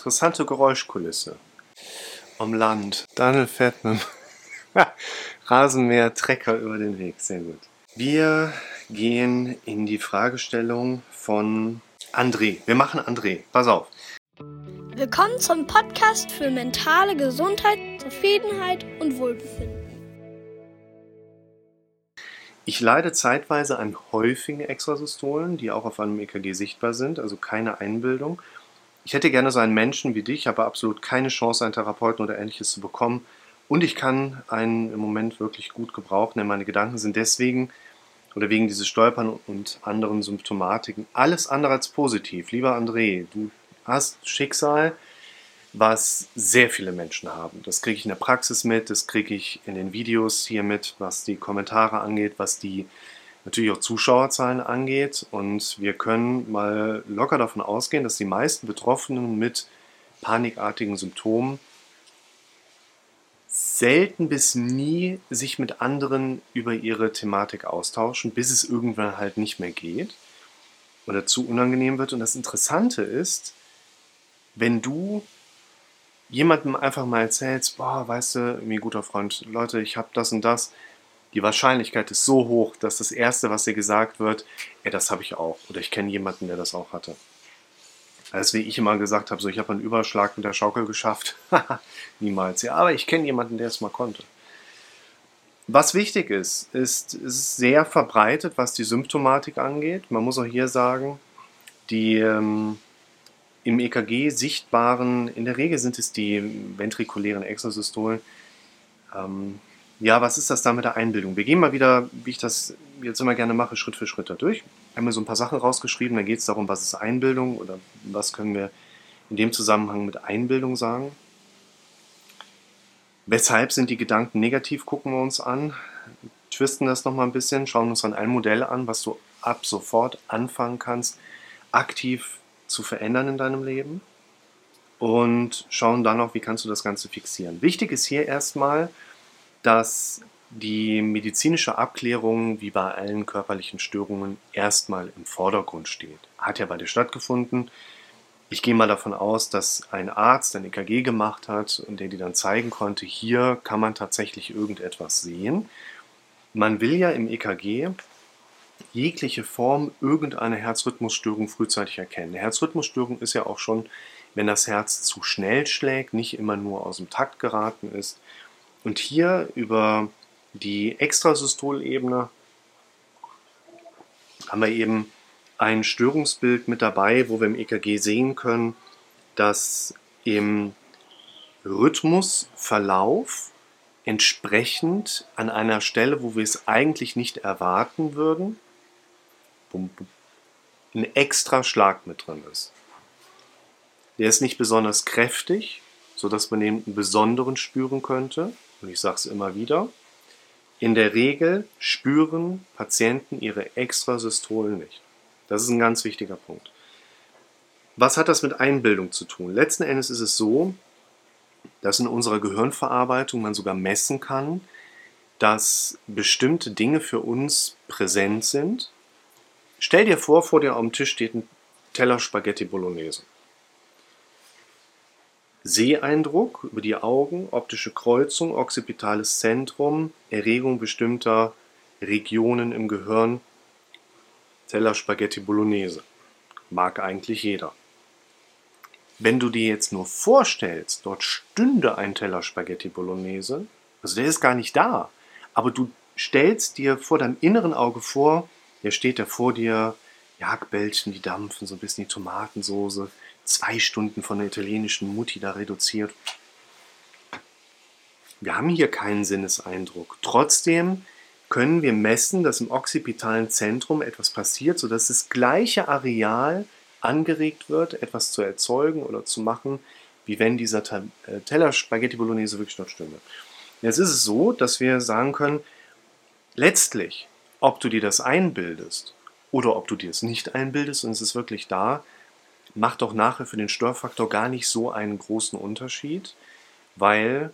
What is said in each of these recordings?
Interessante Geräuschkulisse. Am Land. Daniel fährt mit dem Rasenmäher Trecker über den Weg. Sehr gut. Wir gehen in die Fragestellung von André. Wir machen André. Pass auf. Willkommen zum Podcast für mentale Gesundheit, Zufriedenheit und Wohlbefinden. Ich leide zeitweise an häufigen Extrasystolen, die auch auf einem EKG sichtbar sind, also keine Einbildung. Ich hätte gerne so einen Menschen wie dich, aber absolut keine Chance, einen Therapeuten oder ähnliches zu bekommen. Und ich kann einen im Moment wirklich gut gebrauchen, denn meine Gedanken sind deswegen oder wegen dieses Stolpern und anderen Symptomatiken alles andere als positiv. Lieber André, du hast Schicksal, was sehr viele Menschen haben. Das kriege ich in der Praxis mit, das kriege ich in den Videos hier mit, was die Kommentare angeht, was die natürlich auch Zuschauerzahlen angeht. Und wir können mal locker davon ausgehen, dass die meisten Betroffenen mit panikartigen Symptomen selten bis nie sich mit anderen über ihre Thematik austauschen, bis es irgendwann halt nicht mehr geht oder zu unangenehm wird. Und das Interessante ist, wenn du jemandem einfach mal erzählst, boah, weißt du, mir guter Freund, Leute, ich habe das und das, die Wahrscheinlichkeit ist so hoch, dass das Erste, was dir gesagt wird, ey, das habe ich auch. Oder ich kenne jemanden, der das auch hatte. Als wie ich immer gesagt habe, so ich habe einen Überschlag mit der Schaukel geschafft. Niemals. Ja, aber ich kenne jemanden, der es mal konnte. Was wichtig ist, ist, ist sehr verbreitet, was die Symptomatik angeht. Man muss auch hier sagen, die ähm, im EKG sichtbaren, in der Regel sind es die ventrikulären Extrasystolen. Ähm, ja, was ist das da mit der Einbildung? Wir gehen mal wieder, wie ich das jetzt immer gerne mache, Schritt für Schritt da durch. Haben wir so ein paar Sachen rausgeschrieben, dann geht es darum, was ist Einbildung oder was können wir in dem Zusammenhang mit Einbildung sagen. Weshalb sind die Gedanken negativ, gucken wir uns an, twisten das nochmal ein bisschen, schauen uns dann ein Modell an, was du ab sofort anfangen kannst, aktiv zu verändern in deinem Leben und schauen dann auch, wie kannst du das Ganze fixieren. Wichtig ist hier erstmal, dass die medizinische Abklärung wie bei allen körperlichen Störungen erstmal im Vordergrund steht. Hat ja bei dir stattgefunden. Ich gehe mal davon aus, dass ein Arzt ein EKG gemacht hat und der dir dann zeigen konnte, hier kann man tatsächlich irgendetwas sehen. Man will ja im EKG jegliche Form irgendeiner Herzrhythmusstörung frühzeitig erkennen. Eine Herzrhythmusstörung ist ja auch schon, wenn das Herz zu schnell schlägt, nicht immer nur aus dem Takt geraten ist. Und hier über die Extrasystolebene haben wir eben ein Störungsbild mit dabei, wo wir im EKG sehen können, dass im Rhythmusverlauf entsprechend an einer Stelle, wo wir es eigentlich nicht erwarten würden, ein extra Schlag mit drin ist. Der ist nicht besonders kräftig, sodass man den besonderen spüren könnte. Und ich sage es immer wieder, in der Regel spüren Patienten ihre Extrasystolen nicht. Das ist ein ganz wichtiger Punkt. Was hat das mit Einbildung zu tun? Letzten Endes ist es so, dass in unserer Gehirnverarbeitung man sogar messen kann, dass bestimmte Dinge für uns präsent sind. Stell dir vor, vor dir am Tisch steht ein Teller Spaghetti Bolognese. Seeeindruck über die Augen, optische Kreuzung, occipitales Zentrum, Erregung bestimmter Regionen im Gehirn, Teller Spaghetti Bolognese. Mag eigentlich jeder. Wenn du dir jetzt nur vorstellst, dort stünde ein Teller Spaghetti Bolognese, also der ist gar nicht da, aber du stellst dir vor deinem inneren Auge vor, der steht da vor dir, Jagbällchen, die dampfen, so ein bisschen die Tomatensoße, zwei Stunden von der italienischen Mutti da reduziert. Wir haben hier keinen Sinneseindruck. Trotzdem können wir messen, dass im occipitalen Zentrum etwas passiert, sodass das gleiche Areal angeregt wird, etwas zu erzeugen oder zu machen, wie wenn dieser äh, Teller Spaghetti Bolognese wirklich dort stünde. Jetzt ist es so, dass wir sagen können, letztlich, ob du dir das einbildest oder ob du dir es nicht einbildest und es ist wirklich da, macht doch nachher für den Störfaktor gar nicht so einen großen Unterschied, weil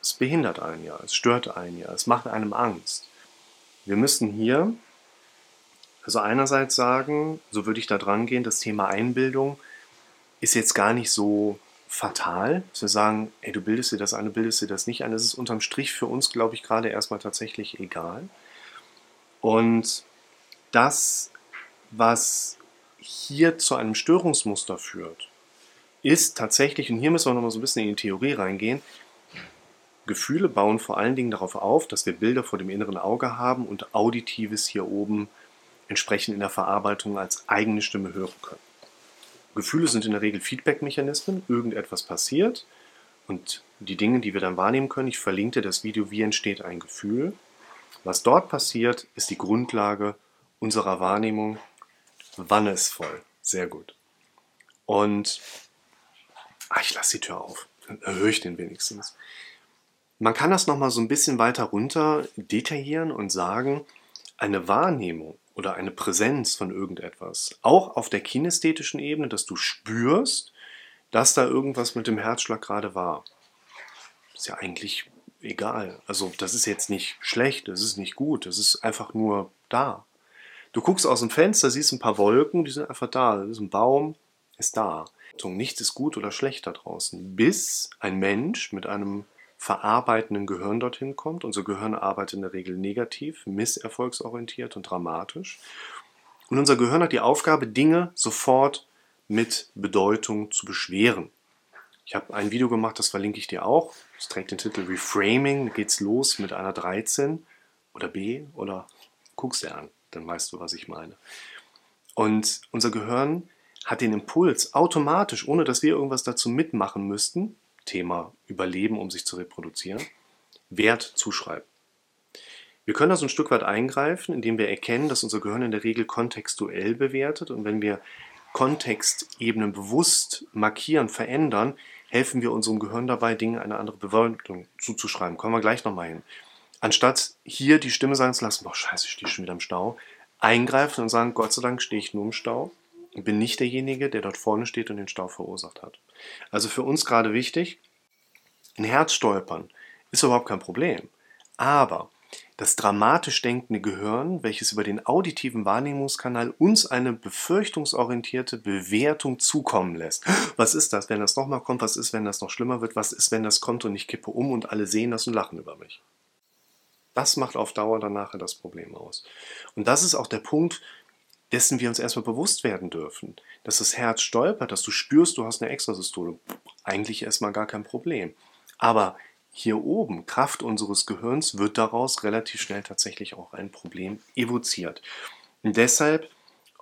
es behindert einen ja, es stört einen ja, es macht einem Angst. Wir müssen hier also einerseits sagen, so würde ich da dran gehen, das Thema Einbildung ist jetzt gar nicht so fatal, dass wir sagen, ey, du bildest dir das ein, du bildest dir das nicht ein. Das ist unterm Strich für uns, glaube ich, gerade erstmal tatsächlich egal. Und das, was hier zu einem Störungsmuster führt, ist tatsächlich, und hier müssen wir nochmal so ein bisschen in die Theorie reingehen, Gefühle bauen vor allen Dingen darauf auf, dass wir Bilder vor dem inneren Auge haben und Auditives hier oben entsprechend in der Verarbeitung als eigene Stimme hören können. Gefühle sind in der Regel Feedback-Mechanismen, irgendetwas passiert und die Dinge, die wir dann wahrnehmen können, ich verlinke das Video, wie entsteht ein Gefühl. Was dort passiert, ist die Grundlage unserer Wahrnehmung. Wanne ist voll. Sehr gut. Und ach, ich lasse die Tür auf. Dann erhöhe ich den wenigstens. Man kann das nochmal so ein bisschen weiter runter detaillieren und sagen, eine Wahrnehmung oder eine Präsenz von irgendetwas, auch auf der kinästhetischen Ebene, dass du spürst, dass da irgendwas mit dem Herzschlag gerade war. Ist ja eigentlich egal. Also das ist jetzt nicht schlecht, das ist nicht gut, das ist einfach nur da. Du guckst aus dem Fenster, siehst ein paar Wolken, die sind einfach da. Das ist ein Baum, ist da. Nichts ist gut oder schlecht da draußen, bis ein Mensch mit einem verarbeitenden Gehirn dorthin kommt. Unser Gehirn arbeitet in der Regel negativ, misserfolgsorientiert und dramatisch. Und unser Gehirn hat die Aufgabe, Dinge sofort mit Bedeutung zu beschweren. Ich habe ein Video gemacht, das verlinke ich dir auch. Es trägt den Titel Reframing. Da geht's los mit einer 13 oder B oder guck's dir an, dann weißt du, was ich meine. Und unser Gehirn hat den Impuls automatisch, ohne dass wir irgendwas dazu mitmachen müssten, Thema Überleben, um sich zu reproduzieren, Wert zuschreiben. Wir können da so ein Stück weit eingreifen, indem wir erkennen, dass unser Gehirn in der Regel kontextuell bewertet und wenn wir Kontextebenen bewusst markieren, verändern, helfen wir unserem Gehirn dabei, Dinge eine andere Bedeutung zuzuschreiben. Kommen wir gleich nochmal hin. Anstatt hier die Stimme sagen zu lassen, boah, scheiße, ich stehe schon wieder im Stau, eingreifen und sagen, Gott sei Dank stehe ich nur im Stau und bin nicht derjenige, der dort vorne steht und den Stau verursacht hat. Also für uns gerade wichtig, ein Herzstolpern ist überhaupt kein Problem. Aber das dramatisch denkende Gehirn, welches über den auditiven Wahrnehmungskanal uns eine befürchtungsorientierte Bewertung zukommen lässt. Was ist das, wenn das nochmal kommt? Was ist, wenn das noch schlimmer wird? Was ist, wenn das kommt und ich kippe um und alle sehen das und lachen über mich? Das macht auf Dauer dann nachher das Problem aus. Und das ist auch der Punkt, dessen wir uns erstmal bewusst werden dürfen. Dass das Herz stolpert, dass du spürst, du hast eine Extrasystole. Eigentlich erstmal gar kein Problem. Aber hier oben, Kraft unseres Gehirns, wird daraus relativ schnell tatsächlich auch ein Problem evoziert. Und deshalb,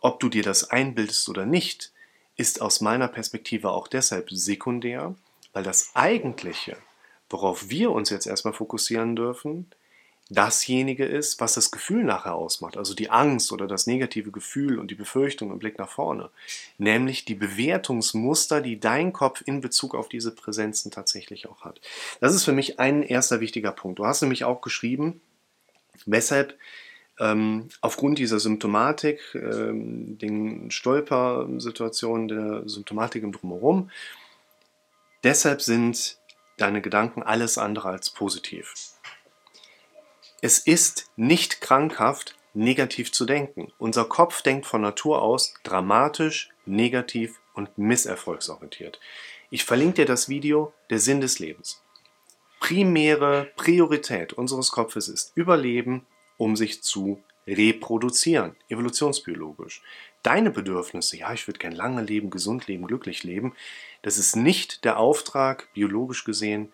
ob du dir das einbildest oder nicht, ist aus meiner Perspektive auch deshalb sekundär, weil das Eigentliche, worauf wir uns jetzt erstmal fokussieren dürfen, dasjenige ist, was das Gefühl nachher ausmacht, also die Angst oder das negative Gefühl und die Befürchtung im Blick nach vorne, nämlich die Bewertungsmuster, die dein Kopf in Bezug auf diese Präsenzen tatsächlich auch hat. Das ist für mich ein erster wichtiger Punkt. Du hast nämlich auch geschrieben, weshalb ähm, aufgrund dieser Symptomatik, ähm, den Stolpersituationen, der Symptomatik im Drumherum, deshalb sind deine Gedanken alles andere als positiv. Es ist nicht krankhaft, negativ zu denken. Unser Kopf denkt von Natur aus dramatisch, negativ und misserfolgsorientiert. Ich verlinke dir das Video Der Sinn des Lebens. Primäre Priorität unseres Kopfes ist Überleben, um sich zu reproduzieren, evolutionsbiologisch. Deine Bedürfnisse, ja, ich würde gern lange leben, gesund leben, glücklich leben, das ist nicht der Auftrag, biologisch gesehen,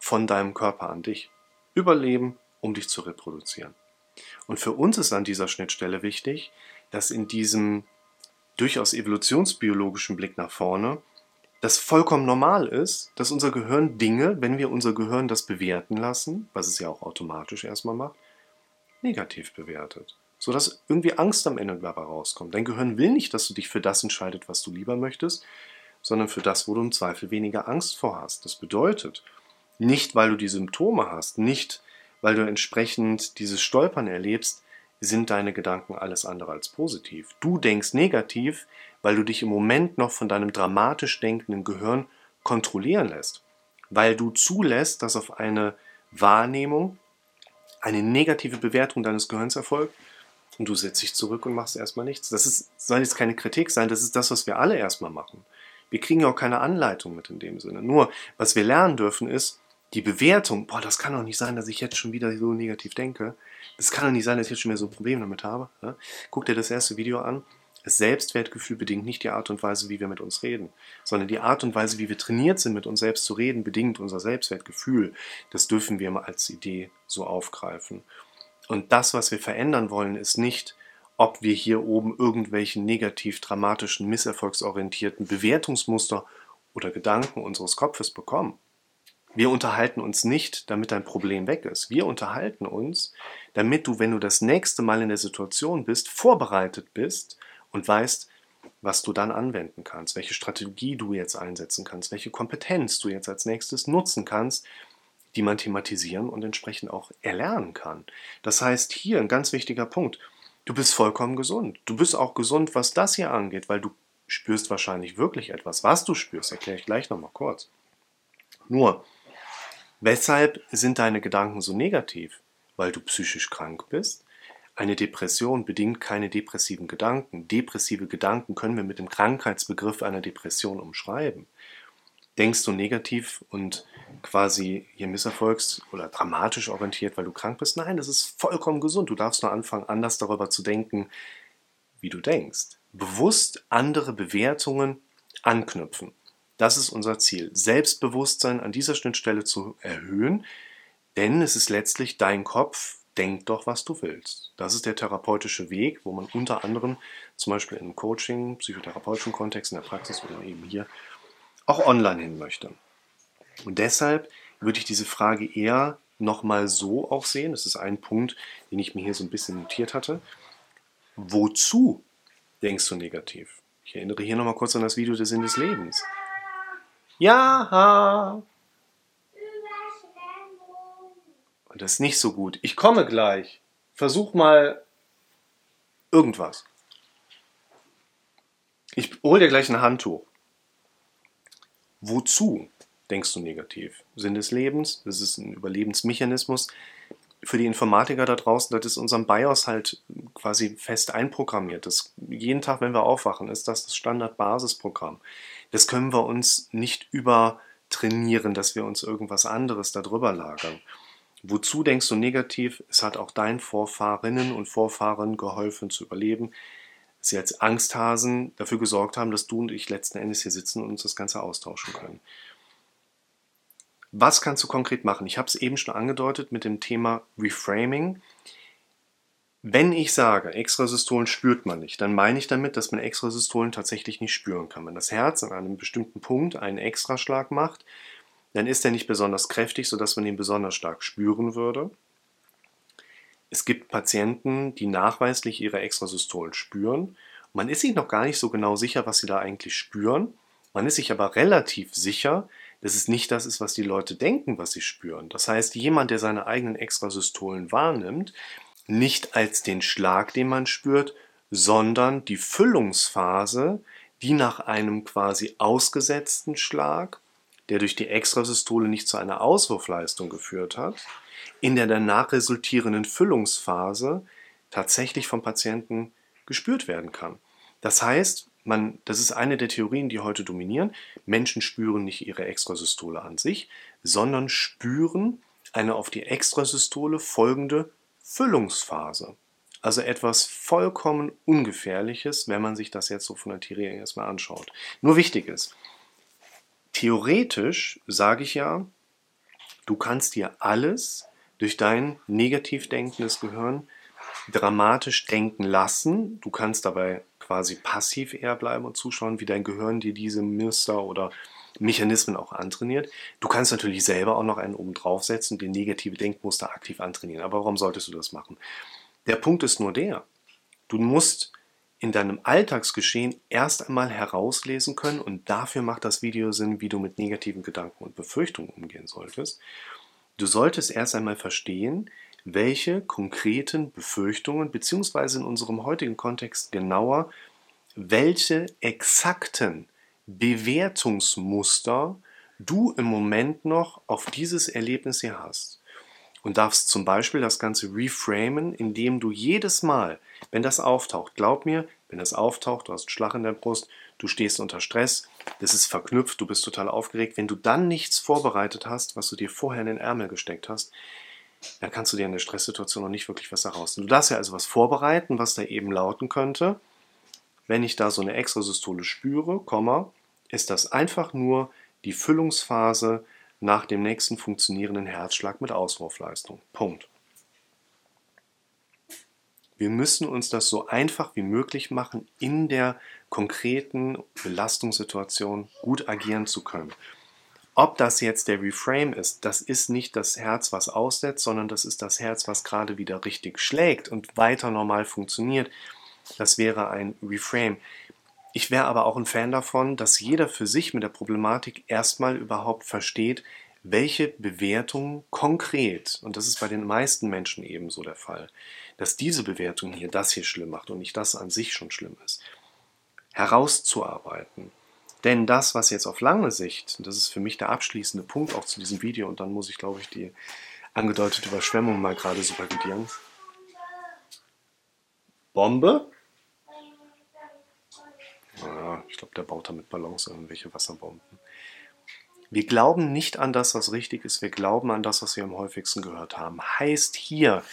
von deinem Körper an dich. Überleben, um dich zu reproduzieren. Und für uns ist an dieser Schnittstelle wichtig, dass in diesem durchaus evolutionsbiologischen Blick nach vorne das vollkommen normal ist, dass unser Gehirn Dinge, wenn wir unser Gehirn das bewerten lassen, was es ja auch automatisch erstmal macht, negativ bewertet. Sodass irgendwie Angst am Ende dabei rauskommt. Dein Gehirn will nicht, dass du dich für das entscheidest, was du lieber möchtest, sondern für das, wo du im Zweifel weniger Angst vor hast. Das bedeutet, nicht weil du die Symptome hast, nicht weil du entsprechend dieses Stolpern erlebst, sind deine Gedanken alles andere als positiv. Du denkst negativ, weil du dich im Moment noch von deinem dramatisch denkenden Gehirn kontrollieren lässt. Weil du zulässt, dass auf eine Wahrnehmung eine negative Bewertung deines Gehirns erfolgt und du setzt dich zurück und machst erstmal nichts. Das ist, soll jetzt keine Kritik sein, das ist das, was wir alle erstmal machen. Wir kriegen ja auch keine Anleitung mit in dem Sinne. Nur, was wir lernen dürfen, ist die Bewertung. Boah, das kann doch nicht sein, dass ich jetzt schon wieder so negativ denke. Das kann doch nicht sein, dass ich jetzt schon wieder so ein Problem damit habe. Ja? Guck dir das erste Video an. Das Selbstwertgefühl bedingt nicht die Art und Weise, wie wir mit uns reden, sondern die Art und Weise, wie wir trainiert sind, mit uns selbst zu reden, bedingt unser Selbstwertgefühl. Das dürfen wir mal als Idee so aufgreifen. Und das, was wir verändern wollen, ist nicht, ob wir hier oben irgendwelchen negativ dramatischen, misserfolgsorientierten Bewertungsmuster oder Gedanken unseres Kopfes bekommen. Wir unterhalten uns nicht, damit dein Problem weg ist. Wir unterhalten uns, damit du, wenn du das nächste Mal in der Situation bist, vorbereitet bist und weißt, was du dann anwenden kannst, welche Strategie du jetzt einsetzen kannst, welche Kompetenz du jetzt als nächstes nutzen kannst, die man thematisieren und entsprechend auch erlernen kann. Das heißt, hier ein ganz wichtiger Punkt, du bist vollkommen gesund. Du bist auch gesund, was das hier angeht, weil du spürst wahrscheinlich wirklich etwas. Was du spürst, erkläre ich gleich nochmal kurz. Nur, weshalb sind deine Gedanken so negativ? Weil du psychisch krank bist? Eine Depression bedingt keine depressiven Gedanken. Depressive Gedanken können wir mit dem Krankheitsbegriff einer Depression umschreiben. Denkst du negativ und quasi hier misserfolgst oder dramatisch orientiert, weil du krank bist? Nein, das ist vollkommen gesund. Du darfst nur anfangen, anders darüber zu denken, wie du denkst. Bewusst andere Bewertungen anknüpfen. Das ist unser Ziel. Selbstbewusstsein an dieser Schnittstelle zu erhöhen, denn es ist letztlich dein Kopf, denk doch, was du willst. Das ist der therapeutische Weg, wo man unter anderem zum Beispiel im Coaching, psychotherapeutischen Kontext, in der Praxis oder eben hier auch online hin möchte. Und deshalb würde ich diese Frage eher nochmal so auch sehen. Das ist ein Punkt, den ich mir hier so ein bisschen notiert hatte. Wozu denkst du negativ? Ich erinnere hier nochmal kurz an das Video Der Sinn des Lebens. Ja. Und das ist nicht so gut. Ich komme gleich. Versuch mal irgendwas. Ich hole dir gleich ein Handtuch. Wozu denkst du negativ? Sinn des Lebens, das ist ein Überlebensmechanismus. Für die Informatiker da draußen, das ist unserem BIOS halt quasi fest einprogrammiert. Das, jeden Tag, wenn wir aufwachen, ist das das Standard-Basisprogramm. Das können wir uns nicht übertrainieren, dass wir uns irgendwas anderes darüber lagern. Wozu denkst du negativ? Es hat auch deinen Vorfahrinnen und Vorfahren geholfen zu überleben sie als Angsthasen dafür gesorgt haben, dass du und ich letzten Endes hier sitzen und uns das Ganze austauschen können. Was kannst du konkret machen? Ich habe es eben schon angedeutet mit dem Thema Reframing. Wenn ich sage, Extrasystolen spürt man nicht, dann meine ich damit, dass man Extrasystolen tatsächlich nicht spüren kann. Wenn das Herz an einem bestimmten Punkt einen Extraschlag macht, dann ist er nicht besonders kräftig, sodass man ihn besonders stark spüren würde. Es gibt Patienten, die nachweislich ihre Extrasystolen spüren. Man ist sich noch gar nicht so genau sicher, was sie da eigentlich spüren. Man ist sich aber relativ sicher, dass es nicht das ist, was die Leute denken, was sie spüren. Das heißt, jemand, der seine eigenen Extrasystolen wahrnimmt, nicht als den Schlag, den man spürt, sondern die Füllungsphase, die nach einem quasi ausgesetzten Schlag, der durch die Extrasystole nicht zu einer Auswurfleistung geführt hat, in der danach resultierenden Füllungsphase tatsächlich vom Patienten gespürt werden kann. Das heißt, man, das ist eine der Theorien, die heute dominieren. Menschen spüren nicht ihre Extrasystole an sich, sondern spüren eine auf die Extrasystole folgende Füllungsphase. Also etwas vollkommen Ungefährliches, wenn man sich das jetzt so von der Theorie erstmal anschaut. Nur wichtig ist, theoretisch sage ich ja, du kannst dir alles durch dein negativ denkendes Gehirn dramatisch denken lassen. Du kannst dabei quasi passiv eher bleiben und zuschauen, wie dein Gehirn dir diese Muster oder Mechanismen auch antrainiert. Du kannst natürlich selber auch noch einen oben draufsetzen die negative Denkmuster aktiv antrainieren. Aber warum solltest du das machen? Der Punkt ist nur der, du musst in deinem Alltagsgeschehen erst einmal herauslesen können und dafür macht das Video Sinn, wie du mit negativen Gedanken und Befürchtungen umgehen solltest. Du solltest erst einmal verstehen, welche konkreten Befürchtungen, beziehungsweise in unserem heutigen Kontext genauer, welche exakten Bewertungsmuster du im Moment noch auf dieses Erlebnis hier hast. Und darfst zum Beispiel das Ganze reframen, indem du jedes Mal, wenn das auftaucht, glaub mir, wenn das auftaucht, du hast Schlag in der Brust, du stehst unter Stress, es ist verknüpft, du bist total aufgeregt. Wenn du dann nichts vorbereitet hast, was du dir vorher in den Ärmel gesteckt hast, dann kannst du dir in der Stresssituation noch nicht wirklich was heraus. Du darfst ja also was vorbereiten, was da eben lauten könnte. Wenn ich da so eine Extrasystole spüre, Komma, ist das einfach nur die Füllungsphase nach dem nächsten funktionierenden Herzschlag mit Auswurfleistung. Punkt. Wir müssen uns das so einfach wie möglich machen, in der konkreten Belastungssituation gut agieren zu können. Ob das jetzt der Reframe ist, das ist nicht das Herz, was aussetzt, sondern das ist das Herz, was gerade wieder richtig schlägt und weiter normal funktioniert. Das wäre ein Reframe. Ich wäre aber auch ein Fan davon, dass jeder für sich mit der Problematik erstmal überhaupt versteht, welche Bewertung konkret, und das ist bei den meisten Menschen ebenso der Fall, dass diese Bewertung hier das hier schlimm macht und nicht das an sich schon schlimm ist, herauszuarbeiten. Denn das, was jetzt auf lange Sicht, und das ist für mich der abschließende Punkt auch zu diesem Video, und dann muss ich, glaube ich, die angedeutete Überschwemmung mal gerade supervidieren. Bombe? Ja, ich glaube, der baut da mit Ballons irgendwelche Wasserbomben. Wir glauben nicht an das, was richtig ist, wir glauben an das, was wir am häufigsten gehört haben. Heißt hier,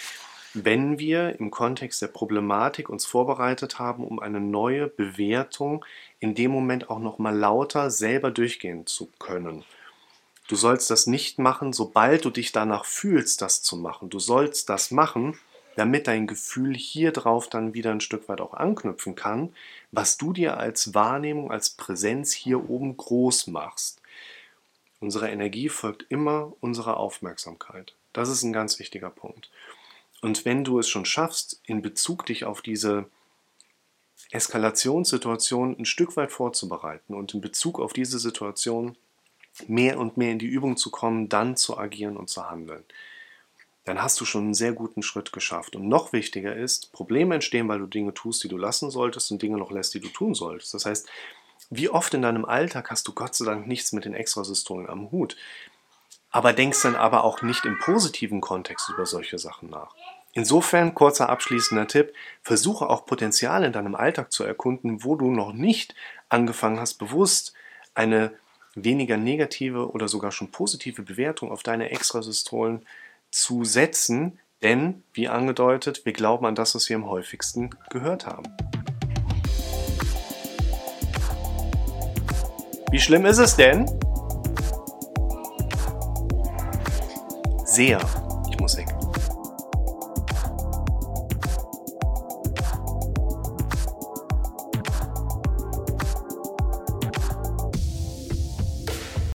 wenn wir im Kontext der Problematik uns vorbereitet haben, um eine neue Bewertung in dem Moment auch noch mal lauter selber durchgehen zu können. Du sollst das nicht machen, sobald du dich danach fühlst, das zu machen. Du sollst das machen, damit dein Gefühl hier drauf dann wieder ein Stück weit auch anknüpfen kann, was du dir als Wahrnehmung, als Präsenz hier oben groß machst. Unsere Energie folgt immer unserer Aufmerksamkeit. Das ist ein ganz wichtiger Punkt. Und wenn du es schon schaffst, in Bezug dich auf diese Eskalationssituation ein Stück weit vorzubereiten und in Bezug auf diese Situation mehr und mehr in die Übung zu kommen, dann zu agieren und zu handeln, dann hast du schon einen sehr guten Schritt geschafft. Und noch wichtiger ist, Probleme entstehen, weil du Dinge tust, die du lassen solltest und Dinge noch lässt, die du tun solltest. Das heißt, wie oft in deinem Alltag hast du Gott sei Dank nichts mit den Extrasystolen am Hut aber denkst dann aber auch nicht im positiven Kontext über solche Sachen nach. Insofern, kurzer abschließender Tipp, versuche auch Potenzial in deinem Alltag zu erkunden, wo du noch nicht angefangen hast, bewusst eine weniger negative oder sogar schon positive Bewertung auf deine Extrasystolen zu setzen, denn, wie angedeutet, wir glauben an das, was wir am häufigsten gehört haben. Wie schlimm ist es denn, sehr. Ich muss weg.